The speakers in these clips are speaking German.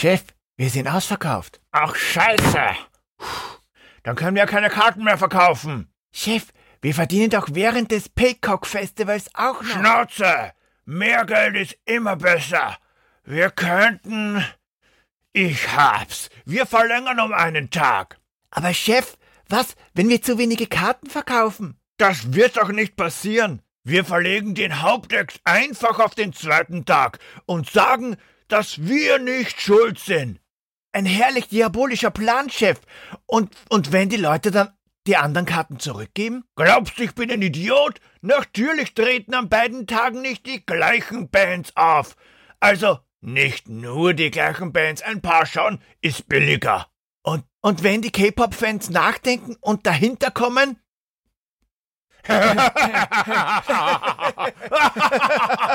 Chef, wir sind ausverkauft. Ach, scheiße. Dann können wir ja keine Karten mehr verkaufen. Chef, wir verdienen doch während des Paycock Festivals auch noch. Schnauze! Mehr Geld ist immer besser. Wir könnten. Ich hab's. Wir verlängern um einen Tag. Aber Chef, was, wenn wir zu wenige Karten verkaufen? Das wird doch nicht passieren. Wir verlegen den Hauptex einfach auf den zweiten Tag und sagen, dass wir nicht schuld sind. Ein herrlich diabolischer Plan, Chef. Und, und wenn die Leute dann die anderen Karten zurückgeben? Glaubst du, ich bin ein Idiot? Natürlich treten an beiden Tagen nicht die gleichen Bands auf. Also nicht nur die gleichen Bands, ein paar schon, ist billiger. Und, und wenn die K-Pop-Fans nachdenken und dahinter kommen?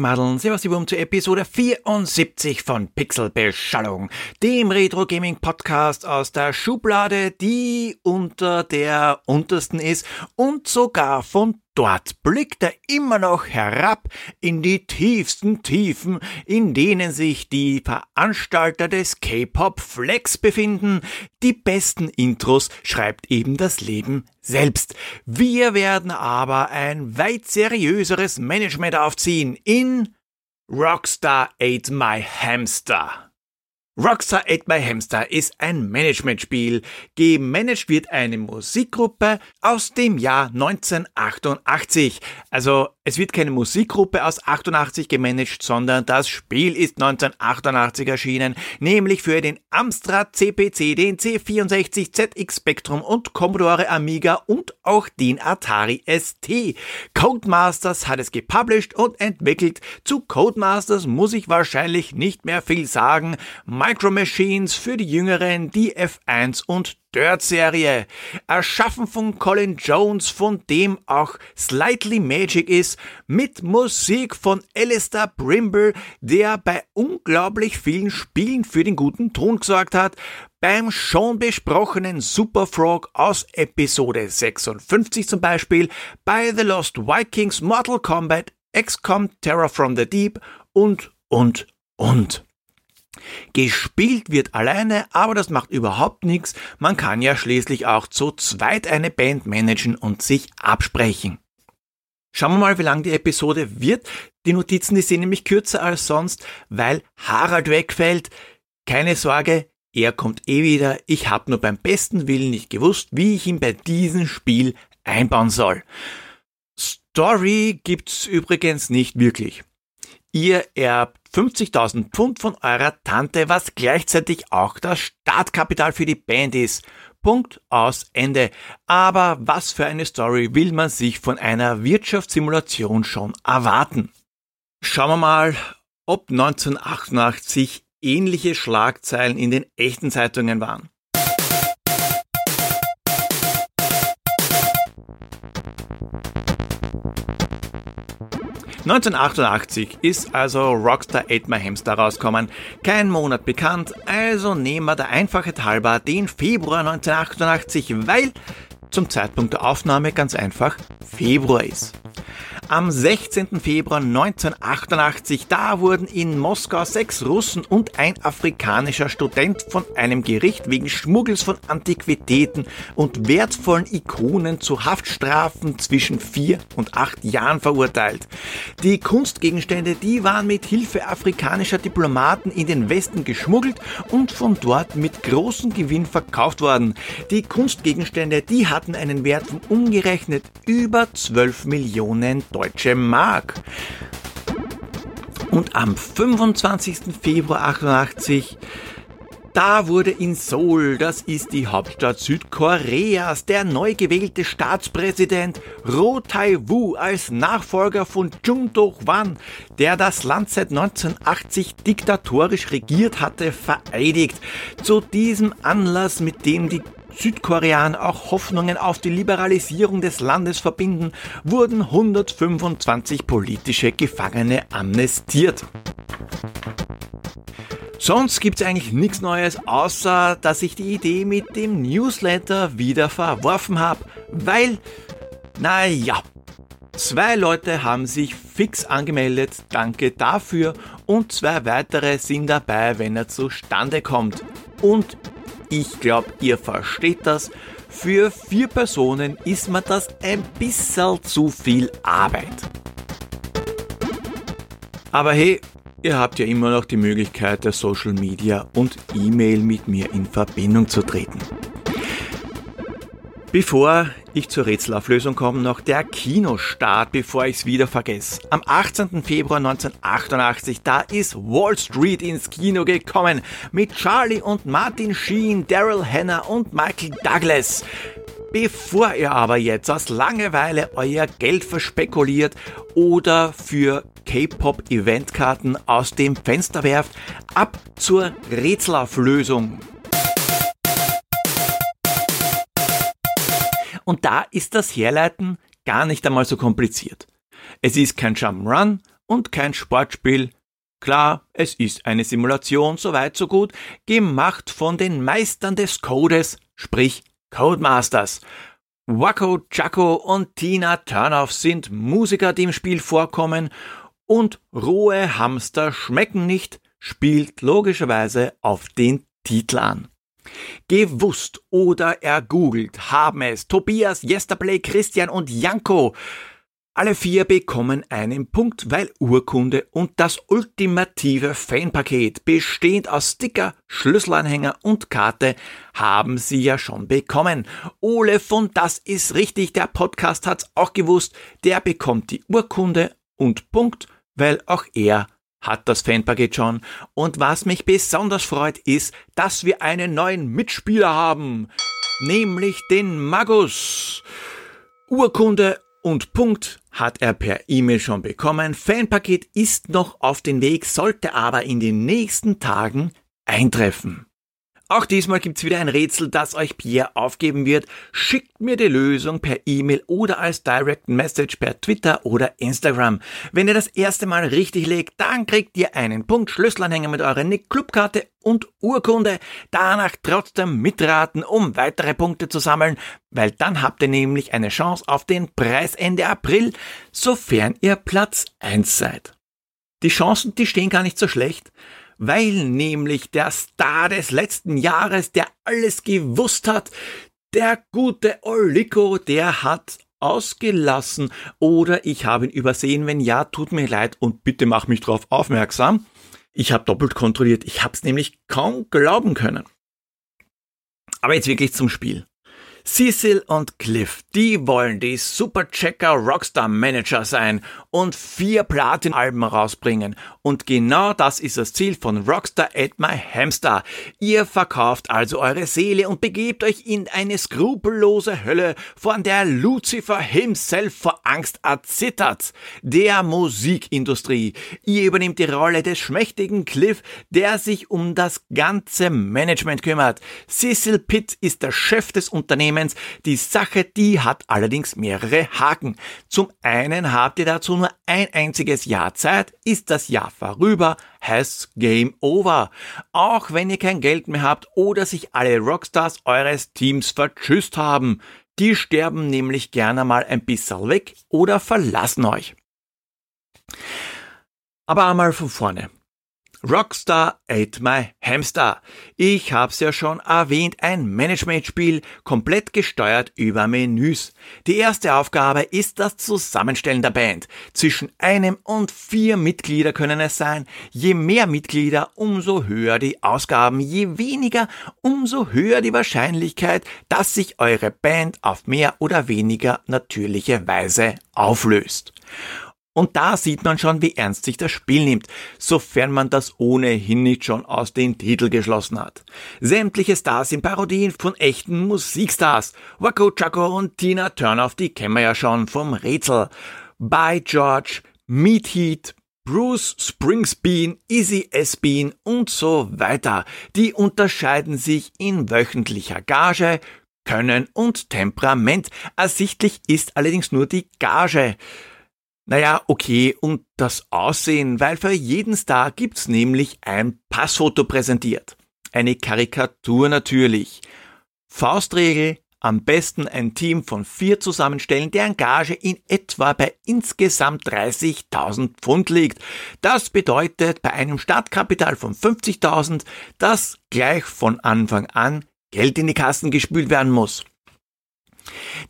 die Madeln, servus die Wurm zu Episode 74 von Pixelbeschallung, dem Retro-Gaming-Podcast aus der Schublade, die unter der untersten ist und sogar von Dort blickt er immer noch herab in die tiefsten Tiefen, in denen sich die Veranstalter des K-Pop Flex befinden. Die besten Intros schreibt eben das Leben selbst. Wir werden aber ein weit seriöseres Management aufziehen in Rockstar Ate My Hamster. Rockstar Ate My Hamster ist ein Managementspiel. Gemanagt wird eine Musikgruppe aus dem Jahr 1988. Also es wird keine Musikgruppe aus 88 gemanagt, sondern das Spiel ist 1988 erschienen, nämlich für den Amstrad CPC, den C64, ZX Spectrum und Commodore Amiga und auch den Atari ST. Codemasters hat es gepublished und entwickelt. Zu Codemasters muss ich wahrscheinlich nicht mehr viel sagen. Micro Machines für die Jüngeren, die F1 und Dirt-Serie. Erschaffen von Colin Jones, von dem auch Slightly Magic ist, mit Musik von Alistair Brimble, der bei unglaublich vielen Spielen für den guten Ton gesorgt hat, beim schon besprochenen Super Frog aus Episode 56 zum Beispiel, bei The Lost Vikings, Mortal Kombat, XCOM Terror from the Deep und, und, und. Gespielt wird alleine, aber das macht überhaupt nichts. Man kann ja schließlich auch zu zweit eine Band managen und sich absprechen. Schauen wir mal, wie lang die Episode wird. Die Notizen, die sind nämlich kürzer als sonst, weil Harald wegfällt. Keine Sorge, er kommt eh wieder. Ich habe nur beim besten Willen nicht gewusst, wie ich ihn bei diesem Spiel einbauen soll. Story gibt's übrigens nicht wirklich. Ihr erbt 50.000 Pfund von eurer Tante, was gleichzeitig auch das Startkapital für die Band ist. Punkt aus Ende. Aber was für eine Story will man sich von einer Wirtschaftssimulation schon erwarten? Schauen wir mal, ob 1988 ähnliche Schlagzeilen in den echten Zeitungen waren. 1988 ist also Rockstar 8 My Hamster rausgekommen. Kein Monat bekannt, also nehmen wir der Einfachheit halber den Februar 1988, weil zum Zeitpunkt der Aufnahme ganz einfach Februar ist. Am 16. Februar 1988, da wurden in Moskau sechs Russen und ein afrikanischer Student von einem Gericht wegen Schmuggels von Antiquitäten und wertvollen Ikonen zu Haftstrafen zwischen vier und acht Jahren verurteilt. Die Kunstgegenstände, die waren mit Hilfe afrikanischer Diplomaten in den Westen geschmuggelt und von dort mit großem Gewinn verkauft worden. Die Kunstgegenstände, die hatten einen Wert von umgerechnet über 12 Millionen Dollar deutsche Mark. Und am 25. Februar 88 da wurde in Seoul, das ist die Hauptstadt Südkoreas, der neu gewählte Staatspräsident Roh Tai-woo als Nachfolger von Jung Do-hwan, der das Land seit 1980 diktatorisch regiert hatte, vereidigt. Zu diesem Anlass, mit dem die Südkoreaner auch Hoffnungen auf die Liberalisierung des Landes verbinden, wurden 125 politische Gefangene amnestiert. Sonst gibt's eigentlich nichts Neues, außer dass ich die Idee mit dem Newsletter wieder verworfen habe, weil, naja, zwei Leute haben sich fix angemeldet, danke dafür, und zwei weitere sind dabei, wenn er zustande kommt. Und ich glaube, ihr versteht das. Für vier Personen ist mir das ein bisschen zu viel Arbeit. Aber hey, Ihr habt ja immer noch die Möglichkeit der Social Media und E-Mail mit mir in Verbindung zu treten. Bevor ich zur Rätselauflösung komme, noch der Kinostart, bevor ich es wieder vergesse. Am 18. Februar 1988, da ist Wall Street ins Kino gekommen mit Charlie und Martin Sheen, Daryl Hannah und Michael Douglas. Bevor ihr aber jetzt aus Langeweile euer Geld verspekuliert oder für K-Pop-Eventkarten aus dem Fenster werft, ab zur Rätselauflösung. Und da ist das Herleiten gar nicht einmal so kompliziert. Es ist kein Jump'n'Run und kein Sportspiel. Klar, es ist eine Simulation, soweit so gut, gemacht von den Meistern des Codes, sprich Codemasters. Wacko Jacko und Tina Turnoff sind Musiker, die im Spiel vorkommen und rohe Hamster schmecken nicht, spielt logischerweise auf den Titel an. Gewusst oder ergoogelt haben es Tobias, Yesterplay, Christian und Janko. Alle vier bekommen einen Punkt, weil Urkunde und das ultimative Fanpaket, bestehend aus Sticker, Schlüsselanhänger und Karte, haben sie ja schon bekommen. Ole von Das ist richtig, der Podcast hat's auch gewusst, der bekommt die Urkunde und Punkt weil auch er hat das Fanpaket schon. Und was mich besonders freut, ist, dass wir einen neuen Mitspieler haben, nämlich den Magus. Urkunde und Punkt hat er per E-Mail schon bekommen. Fanpaket ist noch auf den Weg, sollte aber in den nächsten Tagen eintreffen. Auch diesmal gibt's wieder ein Rätsel, das euch Pierre aufgeben wird. Schickt mir die Lösung per E-Mail oder als Direct Message per Twitter oder Instagram. Wenn ihr das erste Mal richtig legt, dann kriegt ihr einen Punkt Schlüsselanhänger mit eurer Nick-Clubkarte und Urkunde. Danach trotzdem mitraten, um weitere Punkte zu sammeln, weil dann habt ihr nämlich eine Chance auf den Preis Ende April, sofern ihr Platz 1 seid. Die Chancen, die stehen gar nicht so schlecht weil nämlich der Star des letzten Jahres, der alles gewusst hat, der gute Oliko, der hat ausgelassen oder ich habe ihn übersehen. Wenn ja, tut mir leid und bitte mach mich darauf aufmerksam. Ich habe doppelt kontrolliert. Ich habe es nämlich kaum glauben können. Aber jetzt wirklich zum Spiel. Cecil und Cliff, die wollen die Superchecker Rockstar Manager sein und vier Platin-Alben rausbringen. Und genau das ist das Ziel von Rockstar at My Hamster. Ihr verkauft also eure Seele und begebt euch in eine skrupellose Hölle, von der Lucifer himself vor Angst erzittert. Der Musikindustrie. Ihr übernehmt die Rolle des schmächtigen Cliff, der sich um das ganze Management kümmert. Cecil Pitt ist der Chef des Unternehmens Unternehmens. Die Sache, die hat allerdings mehrere Haken. Zum einen habt ihr dazu nur ein einziges Jahr Zeit, ist das Jahr vorüber, heißt Game Over. Auch wenn ihr kein Geld mehr habt oder sich alle Rockstars eures Teams vertschüsst haben. Die sterben nämlich gerne mal ein bisschen weg oder verlassen euch. Aber einmal von vorne. Rockstar Ate My Hamster. Ich hab's ja schon erwähnt, ein Managementspiel, komplett gesteuert über Menüs. Die erste Aufgabe ist das Zusammenstellen der Band. Zwischen einem und vier Mitglieder können es sein. Je mehr Mitglieder, umso höher die Ausgaben. Je weniger, umso höher die Wahrscheinlichkeit, dass sich eure Band auf mehr oder weniger natürliche Weise auflöst. Und da sieht man schon, wie ernst sich das Spiel nimmt, sofern man das ohnehin nicht schon aus den Titel geschlossen hat. Sämtliche Stars sind Parodien von echten Musikstars. Wacko Chaco und Tina Turnoff, die kennen wir ja schon vom Rätsel. By George, Meat Heat, Bruce Springsteen, Easy S. Bean und so weiter. Die unterscheiden sich in wöchentlicher Gage, Können und Temperament. Ersichtlich ist allerdings nur die Gage. Naja, okay, und das Aussehen, weil für jeden Star gibt's nämlich ein Passfoto präsentiert. Eine Karikatur natürlich. Faustregel, am besten ein Team von vier zusammenstellen, deren Gage in etwa bei insgesamt 30.000 Pfund liegt. Das bedeutet bei einem Startkapital von 50.000, dass gleich von Anfang an Geld in die Kassen gespült werden muss.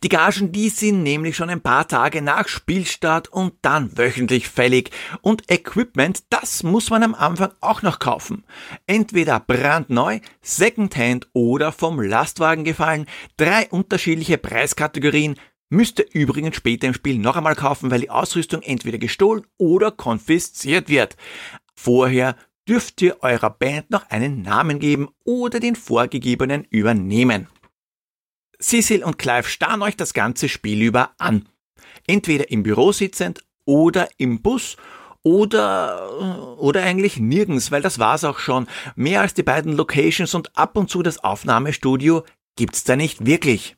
Die Gagen, die sind nämlich schon ein paar Tage nach Spielstart und dann wöchentlich fällig. Und Equipment, das muss man am Anfang auch noch kaufen. Entweder brandneu, Secondhand oder vom Lastwagen gefallen. Drei unterschiedliche Preiskategorien. Müsst ihr übrigens später im Spiel noch einmal kaufen, weil die Ausrüstung entweder gestohlen oder konfisziert wird. Vorher dürft ihr eurer Band noch einen Namen geben oder den vorgegebenen übernehmen. Cecil und Clive starren euch das ganze Spiel über an. Entweder im Büro sitzend oder im Bus oder, oder eigentlich nirgends, weil das war's auch schon. Mehr als die beiden Locations und ab und zu das Aufnahmestudio gibt's da nicht wirklich.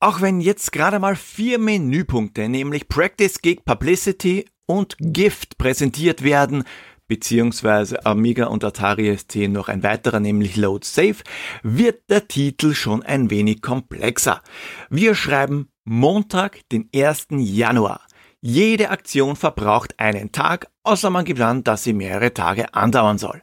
Auch wenn jetzt gerade mal vier Menüpunkte, nämlich Practice, Gig, Publicity und Gift präsentiert werden, beziehungsweise Amiga und Atari ST noch ein weiterer, nämlich Load Safe, wird der Titel schon ein wenig komplexer. Wir schreiben Montag, den 1. Januar. Jede Aktion verbraucht einen Tag, außer man gibt an, dass sie mehrere Tage andauern soll.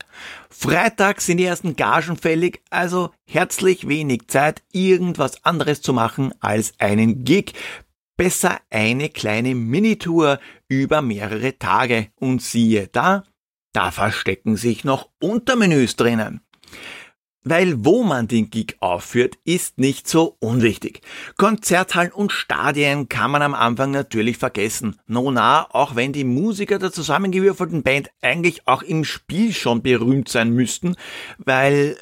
Freitag sind die ersten Gagen fällig, also herzlich wenig Zeit, irgendwas anderes zu machen als einen Gig. Besser eine kleine Minitour über mehrere Tage. Und siehe da, da verstecken sich noch Untermenüs drinnen. Weil wo man den Gig aufführt, ist nicht so unwichtig. Konzerthallen und Stadien kann man am Anfang natürlich vergessen. Nona, auch wenn die Musiker der zusammengewürfelten Band eigentlich auch im Spiel schon berühmt sein müssten, weil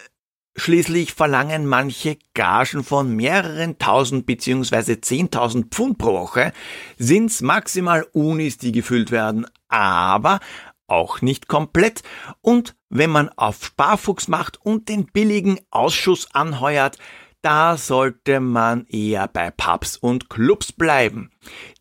Schließlich verlangen manche Gagen von mehreren tausend bzw. zehntausend Pfund pro Woche, sind's maximal Unis, die gefüllt werden, aber auch nicht komplett. Und wenn man auf Sparfuchs macht und den billigen Ausschuss anheuert, da sollte man eher bei Pubs und Clubs bleiben.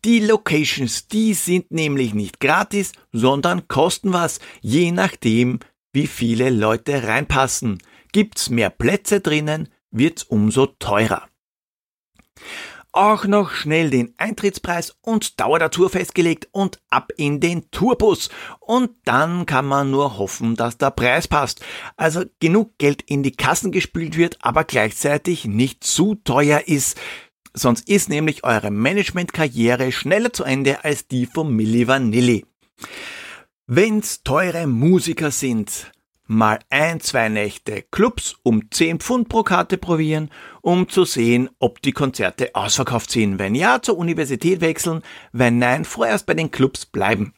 Die Locations, die sind nämlich nicht gratis, sondern kosten was, je nachdem, wie viele Leute reinpassen. Gibt's mehr Plätze drinnen, wird's umso teurer auch noch schnell den Eintrittspreis und Dauer der Tour festgelegt und ab in den Tourbus. Und dann kann man nur hoffen, dass der Preis passt. Also genug Geld in die Kassen gespült wird, aber gleichzeitig nicht zu teuer ist. Sonst ist nämlich eure Managementkarriere schneller zu Ende als die von Milli Vanilli. Wenn's teure Musiker sind, mal ein, zwei Nächte Clubs um 10 Pfund pro Karte probieren, um zu sehen, ob die Konzerte ausverkauft sind. Wenn ja, zur Universität wechseln, wenn nein, vorerst bei den Clubs bleiben.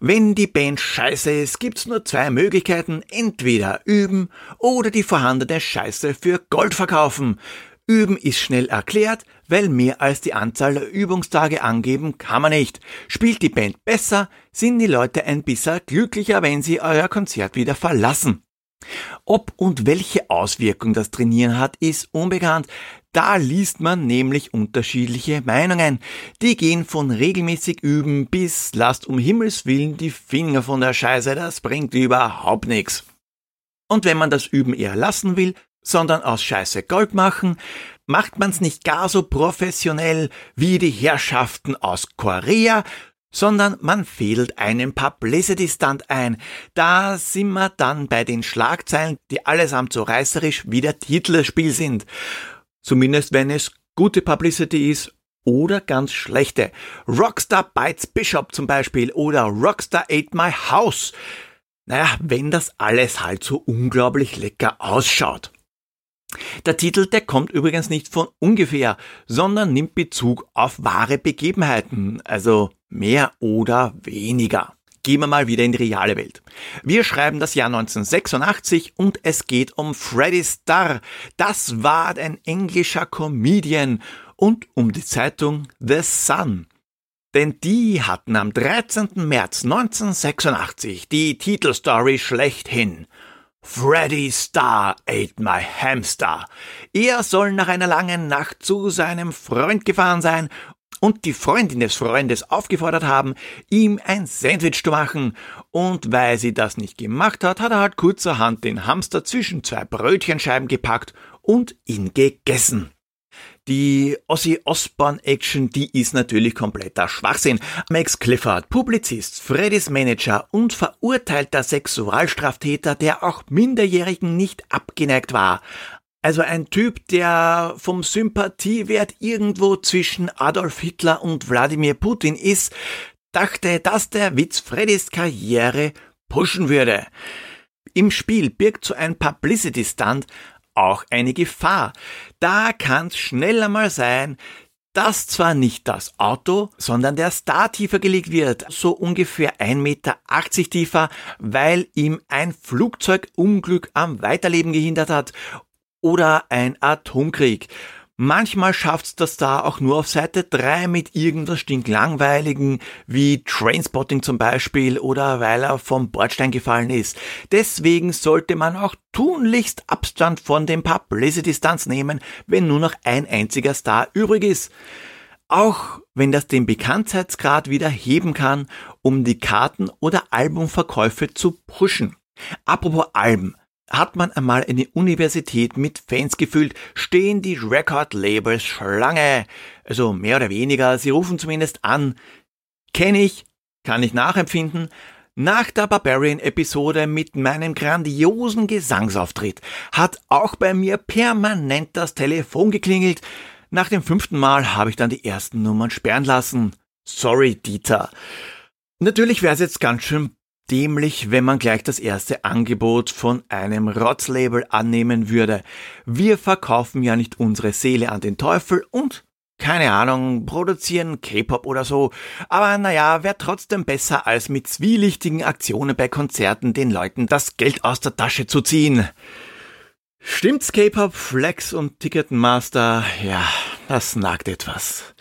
Wenn die Band scheiße ist, gibt's nur zwei Möglichkeiten. Entweder üben oder die vorhandene Scheiße für Gold verkaufen. Üben ist schnell erklärt, weil mehr als die Anzahl der Übungstage angeben kann man nicht. Spielt die Band besser, sind die Leute ein bisschen glücklicher, wenn sie euer Konzert wieder verlassen. Ob und welche Auswirkung das Trainieren hat, ist unbekannt. Da liest man nämlich unterschiedliche Meinungen. Die gehen von regelmäßig üben bis lasst um Himmels Willen die Finger von der Scheiße, das bringt überhaupt nichts. Und wenn man das Üben eher lassen will, sondern aus Scheiße Gold machen, macht man's nicht gar so professionell wie die Herrschaften aus Korea, sondern man fädelt einen Publicity-Stunt ein. Da sind wir dann bei den Schlagzeilen, die allesamt so reißerisch wie der Titelspiel sind. Zumindest wenn es gute Publicity ist oder ganz schlechte. Rockstar Bites Bishop zum Beispiel oder Rockstar Ate My House. Naja, wenn das alles halt so unglaublich lecker ausschaut. Der Titel, der kommt übrigens nicht von ungefähr, sondern nimmt Bezug auf wahre Begebenheiten, also mehr oder weniger. Gehen wir mal wieder in die reale Welt. Wir schreiben das Jahr 1986 und es geht um Freddie Starr. Das war ein englischer Comedian und um die Zeitung The Sun. Denn die hatten am 13. März 1986 die Titelstory schlechthin. Freddy Star ate my hamster. Er soll nach einer langen Nacht zu seinem Freund gefahren sein und die Freundin des Freundes aufgefordert haben, ihm ein Sandwich zu machen. Und weil sie das nicht gemacht hat, hat er halt kurzerhand den Hamster zwischen zwei Brötchenscheiben gepackt und ihn gegessen. Die Ozzy Osbourne Action, die ist natürlich kompletter Schwachsinn. Max Clifford, Publizist, Freddys Manager und verurteilter Sexualstraftäter, der auch Minderjährigen nicht abgeneigt war. Also ein Typ, der vom Sympathiewert irgendwo zwischen Adolf Hitler und Wladimir Putin ist, dachte, dass der Witz Freddys Karriere pushen würde. Im Spiel birgt so ein Publicity-Stunt auch eine Gefahr. Da kann's schneller mal sein, dass zwar nicht das Auto, sondern der Star tiefer gelegt wird, so ungefähr 1,80 Meter tiefer, weil ihm ein Flugzeugunglück am Weiterleben gehindert hat oder ein Atomkrieg. Manchmal schafft's das da auch nur auf Seite 3 mit irgendwas stinklangweiligen, wie Trainspotting zum Beispiel oder weil er vom Bordstein gefallen ist. Deswegen sollte man auch tunlichst Abstand von dem Publicity-Stunts nehmen, wenn nur noch ein einziger Star übrig ist. Auch wenn das den Bekanntheitsgrad wieder heben kann, um die Karten- oder Albumverkäufe zu pushen. Apropos Alben. Hat man einmal eine Universität mit Fans gefüllt, stehen die Record-Labels Schlange. Also mehr oder weniger, sie rufen zumindest an. Kenne ich, kann ich nachempfinden. Nach der Barbarian-Episode mit meinem grandiosen Gesangsauftritt hat auch bei mir permanent das Telefon geklingelt. Nach dem fünften Mal habe ich dann die ersten Nummern sperren lassen. Sorry, Dieter. Natürlich wäre es jetzt ganz schön dämlich, wenn man gleich das erste Angebot von einem Rotzlabel annehmen würde. Wir verkaufen ja nicht unsere Seele an den Teufel und keine Ahnung, produzieren K-Pop oder so. Aber naja, wäre trotzdem besser, als mit zwielichtigen Aktionen bei Konzerten den Leuten das Geld aus der Tasche zu ziehen. Stimmt's K-Pop, Flex und Ticketmaster? Ja, das nagt etwas.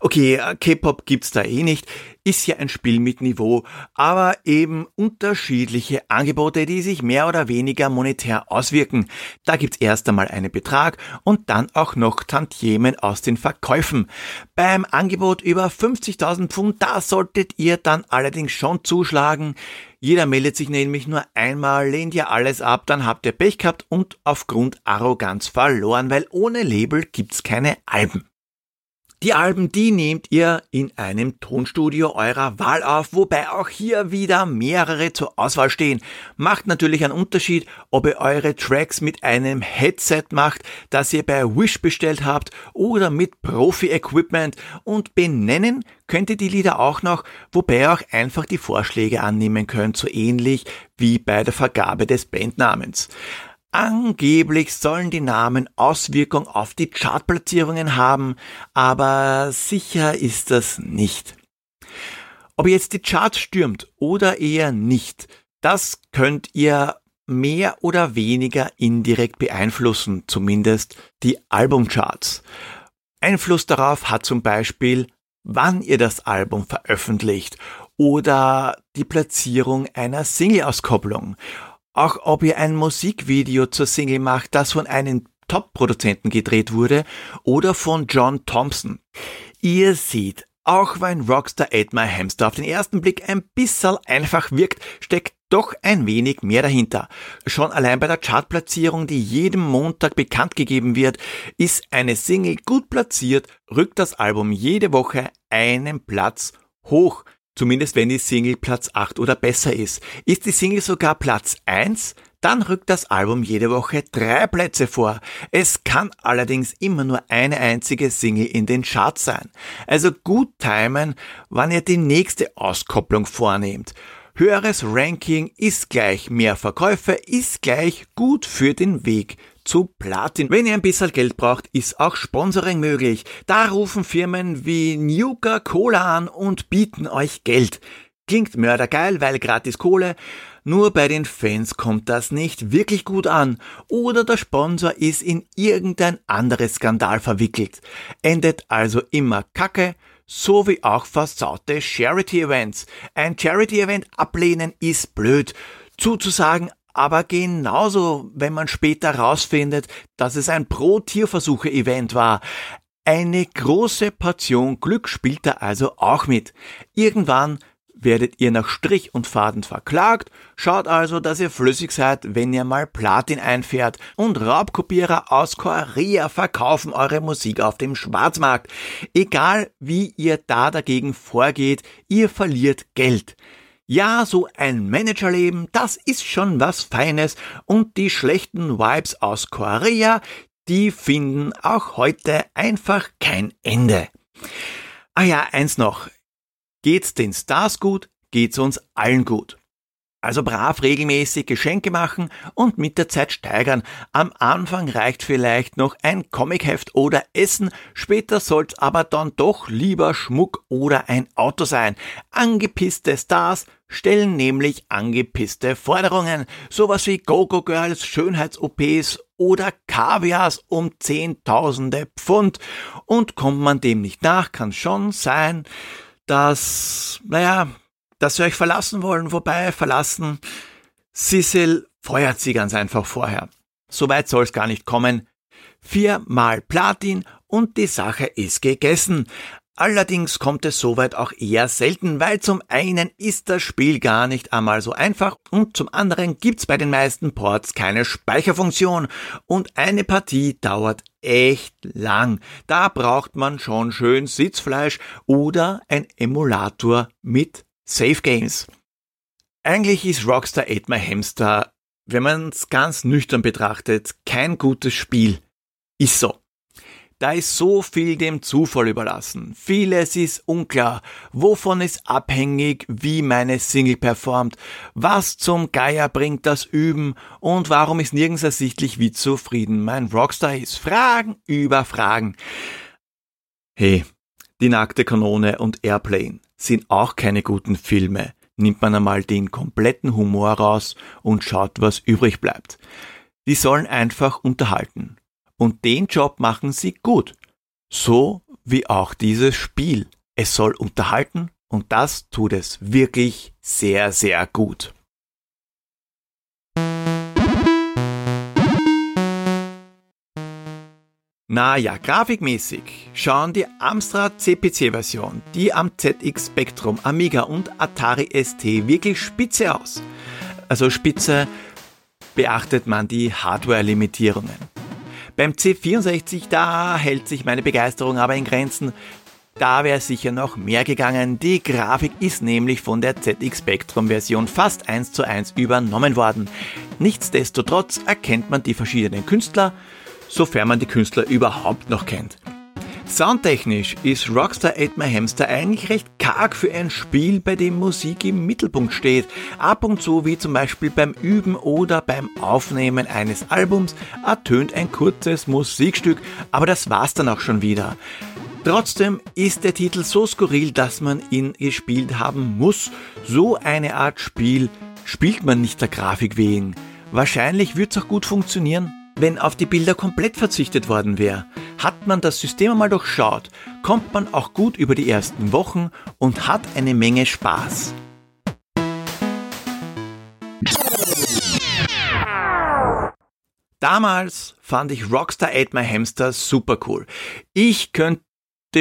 Okay, K-Pop gibt's da eh nicht ist ja ein Spiel mit Niveau, aber eben unterschiedliche Angebote, die sich mehr oder weniger monetär auswirken. Da gibt's erst einmal einen Betrag und dann auch noch Tantiemen aus den Verkäufen. Beim Angebot über 50.000 Pfund, da solltet ihr dann allerdings schon zuschlagen. Jeder meldet sich nämlich nur einmal, lehnt ihr alles ab, dann habt ihr Pech gehabt und aufgrund Arroganz verloren, weil ohne Label gibt's keine Alben. Die Alben, die nehmt ihr in einem Tonstudio eurer Wahl auf, wobei auch hier wieder mehrere zur Auswahl stehen. Macht natürlich einen Unterschied, ob ihr eure Tracks mit einem Headset macht, das ihr bei Wish bestellt habt oder mit Profi-Equipment und benennen könnt ihr die Lieder auch noch, wobei ihr auch einfach die Vorschläge annehmen könnt, so ähnlich wie bei der Vergabe des Bandnamens. Angeblich sollen die Namen Auswirkung auf die Chartplatzierungen haben, aber sicher ist das nicht. Ob jetzt die Charts stürmt oder eher nicht, das könnt ihr mehr oder weniger indirekt beeinflussen, zumindest die Albumcharts. Einfluss darauf hat zum Beispiel, wann ihr das Album veröffentlicht oder die Platzierung einer Single-Auskopplung auch ob ihr ein Musikvideo zur Single macht, das von einem Top-Produzenten gedreht wurde oder von John Thompson. Ihr seht, auch wenn Rockstar Ate My Hamster auf den ersten Blick ein bisschen einfach wirkt, steckt doch ein wenig mehr dahinter. Schon allein bei der Chartplatzierung, die jedem Montag bekannt gegeben wird, ist eine Single gut platziert, rückt das Album jede Woche einen Platz hoch. Zumindest wenn die Single Platz 8 oder besser ist. Ist die Single sogar Platz 1, dann rückt das Album jede Woche drei Plätze vor. Es kann allerdings immer nur eine einzige Single in den Charts sein. Also gut timen, wann ihr die nächste Auskopplung vornehmt. Höheres Ranking ist gleich mehr Verkäufe, ist gleich gut für den Weg zu Platin. Wenn ihr ein bisschen Geld braucht, ist auch Sponsoring möglich. Da rufen Firmen wie Nuka Cola an und bieten euch Geld. Klingt mördergeil, weil gratis Kohle. Nur bei den Fans kommt das nicht wirklich gut an. Oder der Sponsor ist in irgendein anderes Skandal verwickelt. Endet also immer Kacke, so wie auch versaute Charity Events. Ein Charity Event ablehnen ist blöd. Zuzusagen aber genauso, wenn man später herausfindet, dass es ein Pro-Tierversuche-Event war. Eine große Portion Glück spielt da also auch mit. Irgendwann werdet ihr nach Strich und Faden verklagt, schaut also, dass ihr flüssig seid, wenn ihr mal Platin einfährt und Raubkopierer aus Korea verkaufen eure Musik auf dem Schwarzmarkt. Egal wie ihr da dagegen vorgeht, ihr verliert Geld. Ja, so ein Managerleben, das ist schon was Feines und die schlechten Vibes aus Korea, die finden auch heute einfach kein Ende. Ah ja, eins noch. Geht's den Stars gut, geht's uns allen gut. Also brav regelmäßig Geschenke machen und mit der Zeit steigern. Am Anfang reicht vielleicht noch ein Comicheft oder Essen, später soll's aber dann doch lieber Schmuck oder ein Auto sein. Angepisste Stars stellen nämlich angepisste Forderungen. Sowas wie Go-Go-Girls, Schönheits-OPs oder Kaviars um Zehntausende Pfund. Und kommt man dem nicht nach, kann schon sein, dass, naja, dass sie euch verlassen wollen, wobei verlassen, Sissel feuert sie ganz einfach vorher. Soweit soll es gar nicht kommen. Viermal Platin und die Sache ist gegessen. Allerdings kommt es soweit auch eher selten, weil zum einen ist das Spiel gar nicht einmal so einfach und zum anderen gibt's bei den meisten Ports keine Speicherfunktion und eine Partie dauert echt lang. Da braucht man schon schön Sitzfleisch oder ein Emulator mit Safe Games. Eigentlich ist Rockstar 8 My Hamster, wenn man es ganz nüchtern betrachtet, kein gutes Spiel. Ist so. Da ist so viel dem Zufall überlassen. Vieles ist unklar. Wovon ist abhängig, wie meine Single performt? Was zum Geier bringt das Üben? Und warum ist nirgends ersichtlich, wie zufrieden mein Rockstar ist? Fragen über Fragen. Hey, die nackte Kanone und Airplane sind auch keine guten Filme. Nimmt man einmal den kompletten Humor raus und schaut, was übrig bleibt. Die sollen einfach unterhalten. Und den Job machen sie gut. So wie auch dieses Spiel. Es soll unterhalten und das tut es wirklich sehr, sehr gut. Naja, grafikmäßig schauen die Amstrad CPC-Version, die am ZX Spectrum, Amiga und Atari ST wirklich spitze aus. Also spitze beachtet man die Hardware-Limitierungen. Beim C64, da hält sich meine Begeisterung aber in Grenzen. Da wäre sicher noch mehr gegangen. Die Grafik ist nämlich von der ZX Spectrum Version fast eins zu eins übernommen worden. Nichtsdestotrotz erkennt man die verschiedenen Künstler, sofern man die Künstler überhaupt noch kennt. Soundtechnisch ist Rockstar My Hamster eigentlich recht karg für ein Spiel, bei dem Musik im Mittelpunkt steht. Ab und zu, wie zum Beispiel beim Üben oder beim Aufnehmen eines Albums, ertönt ein kurzes Musikstück, aber das war's dann auch schon wieder. Trotzdem ist der Titel so skurril, dass man ihn gespielt haben muss. So eine Art Spiel spielt man nicht der Grafik wegen. Wahrscheinlich wird's auch gut funktionieren, wenn auf die Bilder komplett verzichtet worden wäre. Hat man das System einmal durchschaut, kommt man auch gut über die ersten Wochen und hat eine Menge Spaß. Damals fand ich Rockstar Ate My Hamster super cool. Ich könnte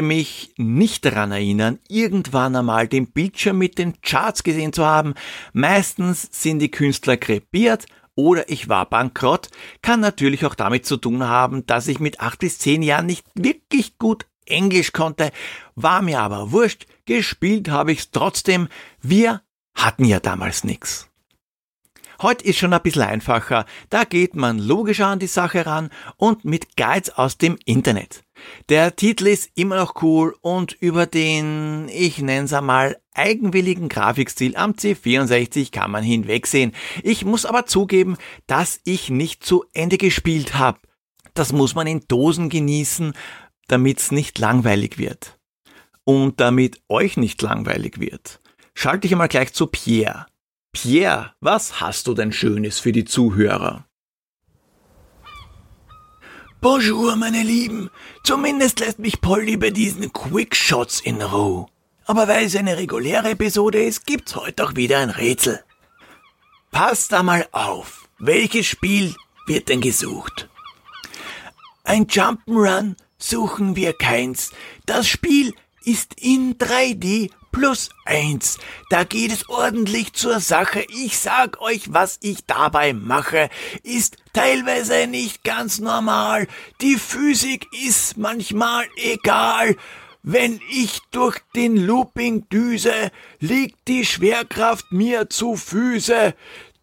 mich nicht daran erinnern, irgendwann einmal den Bildschirm mit den Charts gesehen zu haben. Meistens sind die Künstler krepiert oder ich war bankrott, kann natürlich auch damit zu tun haben, dass ich mit acht bis zehn Jahren nicht wirklich gut Englisch konnte, war mir aber wurscht, gespielt habe ich's trotzdem, wir hatten ja damals nix. Heute ist schon ein bisschen einfacher, da geht man logischer an die Sache ran und mit Guides aus dem Internet. Der Titel ist immer noch cool und über den, ich nenn's einmal, eigenwilligen Grafikstil am C64 kann man hinwegsehen. Ich muss aber zugeben, dass ich nicht zu Ende gespielt habe. Das muss man in Dosen genießen, damit's nicht langweilig wird. Und damit euch nicht langweilig wird, schalte ich einmal gleich zu Pierre. Pierre, was hast du denn Schönes für die Zuhörer? Bonjour, meine Lieben. Zumindest lässt mich Polly bei diesen Quickshots in Ruhe. Aber weil es eine reguläre Episode ist, gibt's heute auch wieder ein Rätsel. Passt da mal auf. Welches Spiel wird denn gesucht? Ein Jump'n'Run suchen wir keins. Das Spiel ist in 3D plus eins. Da geht es ordentlich zur Sache. Ich sag euch, was ich dabei mache, ist teilweise nicht ganz normal. Die Physik ist manchmal egal. Wenn ich durch den Looping düse, liegt die Schwerkraft mir zu Füße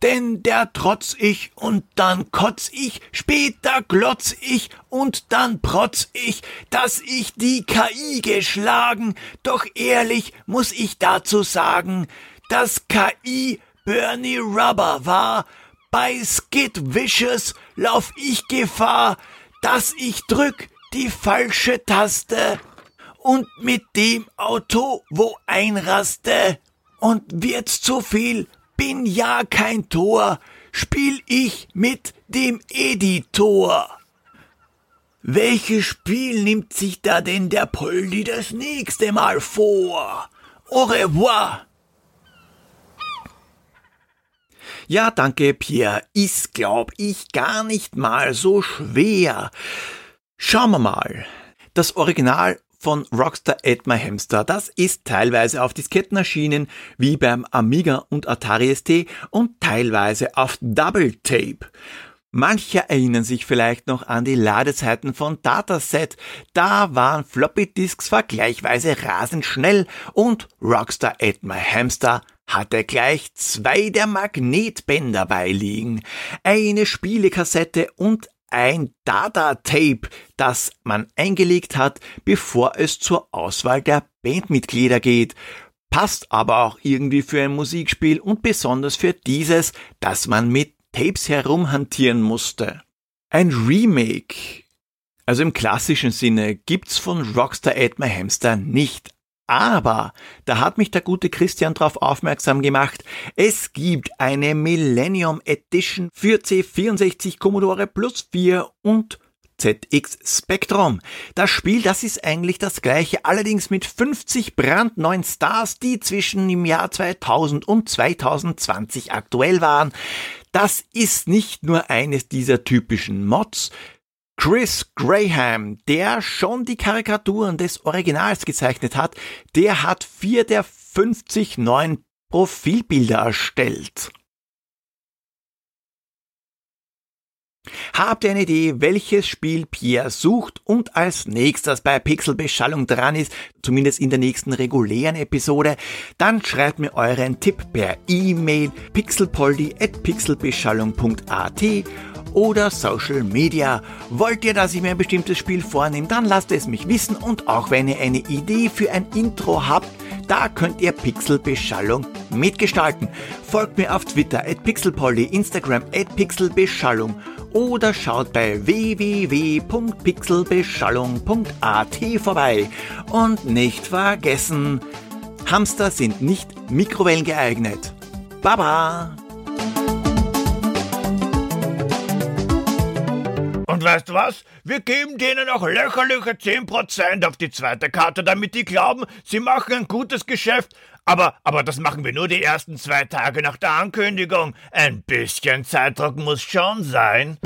denn der trotz ich und dann kotz ich, später glotz ich und dann protz ich, dass ich die KI geschlagen, doch ehrlich muss ich dazu sagen, dass KI Bernie Rubber war, bei Skid Vicious lauf ich Gefahr, dass ich drück die falsche Taste und mit dem Auto wo einraste. Und wird's zu viel, bin ja kein Tor, spiel ich mit dem Editor. Welches Spiel nimmt sich da denn der Poldi das nächste Mal vor? Au revoir! Ja, danke, Pierre. Ist, glaub ich, gar nicht mal so schwer. Schauen wir mal. Das Original von Rockstar Edmar Hamster. Das ist teilweise auf Disketten erschienen, wie beim Amiga und Atari ST und teilweise auf Double Tape. Manche erinnern sich vielleicht noch an die Ladezeiten von Dataset. Da waren Floppy Disks vergleichsweise rasend schnell und Rockstar Edmar Hamster hatte gleich zwei der Magnetbänder beiliegen, eine Spielekassette und ein Data-Tape, das man eingelegt hat, bevor es zur Auswahl der Bandmitglieder geht. Passt aber auch irgendwie für ein Musikspiel und besonders für dieses, das man mit Tapes herumhantieren musste. Ein Remake, also im klassischen Sinne, gibt's von Rockstar Edmar Hamster nicht. Aber da hat mich der gute Christian darauf aufmerksam gemacht, es gibt eine Millennium Edition für C64 Commodore Plus 4 und ZX Spectrum. Das Spiel, das ist eigentlich das gleiche, allerdings mit 50 brandneuen Stars, die zwischen im Jahr 2000 und 2020 aktuell waren. Das ist nicht nur eines dieser typischen Mods, Chris Graham, der schon die Karikaturen des Originals gezeichnet hat, der hat vier der 50 neuen Profilbilder erstellt. Habt ihr eine Idee, welches Spiel Pierre sucht und als nächstes bei Pixelbeschallung dran ist, zumindest in der nächsten regulären Episode, dann schreibt mir euren Tipp per E-Mail pixelpoldi at pixelbeschallung.at oder Social Media. Wollt ihr, dass ich mir ein bestimmtes Spiel vornehme, dann lasst es mich wissen und auch wenn ihr eine Idee für ein Intro habt, da könnt ihr Pixelbeschallung mitgestalten. Folgt mir auf Twitter at pixelpolly, Instagram at pixelbeschallung oder schaut bei www.pixelbeschallung.at vorbei. Und nicht vergessen, Hamster sind nicht Mikrowellen geeignet. Baba! Und weißt du was? Wir geben denen auch lächerliche 10% auf die zweite Karte, damit die glauben, sie machen ein gutes Geschäft. Aber, aber das machen wir nur die ersten zwei Tage nach der Ankündigung. Ein bisschen Zeitdruck muss schon sein.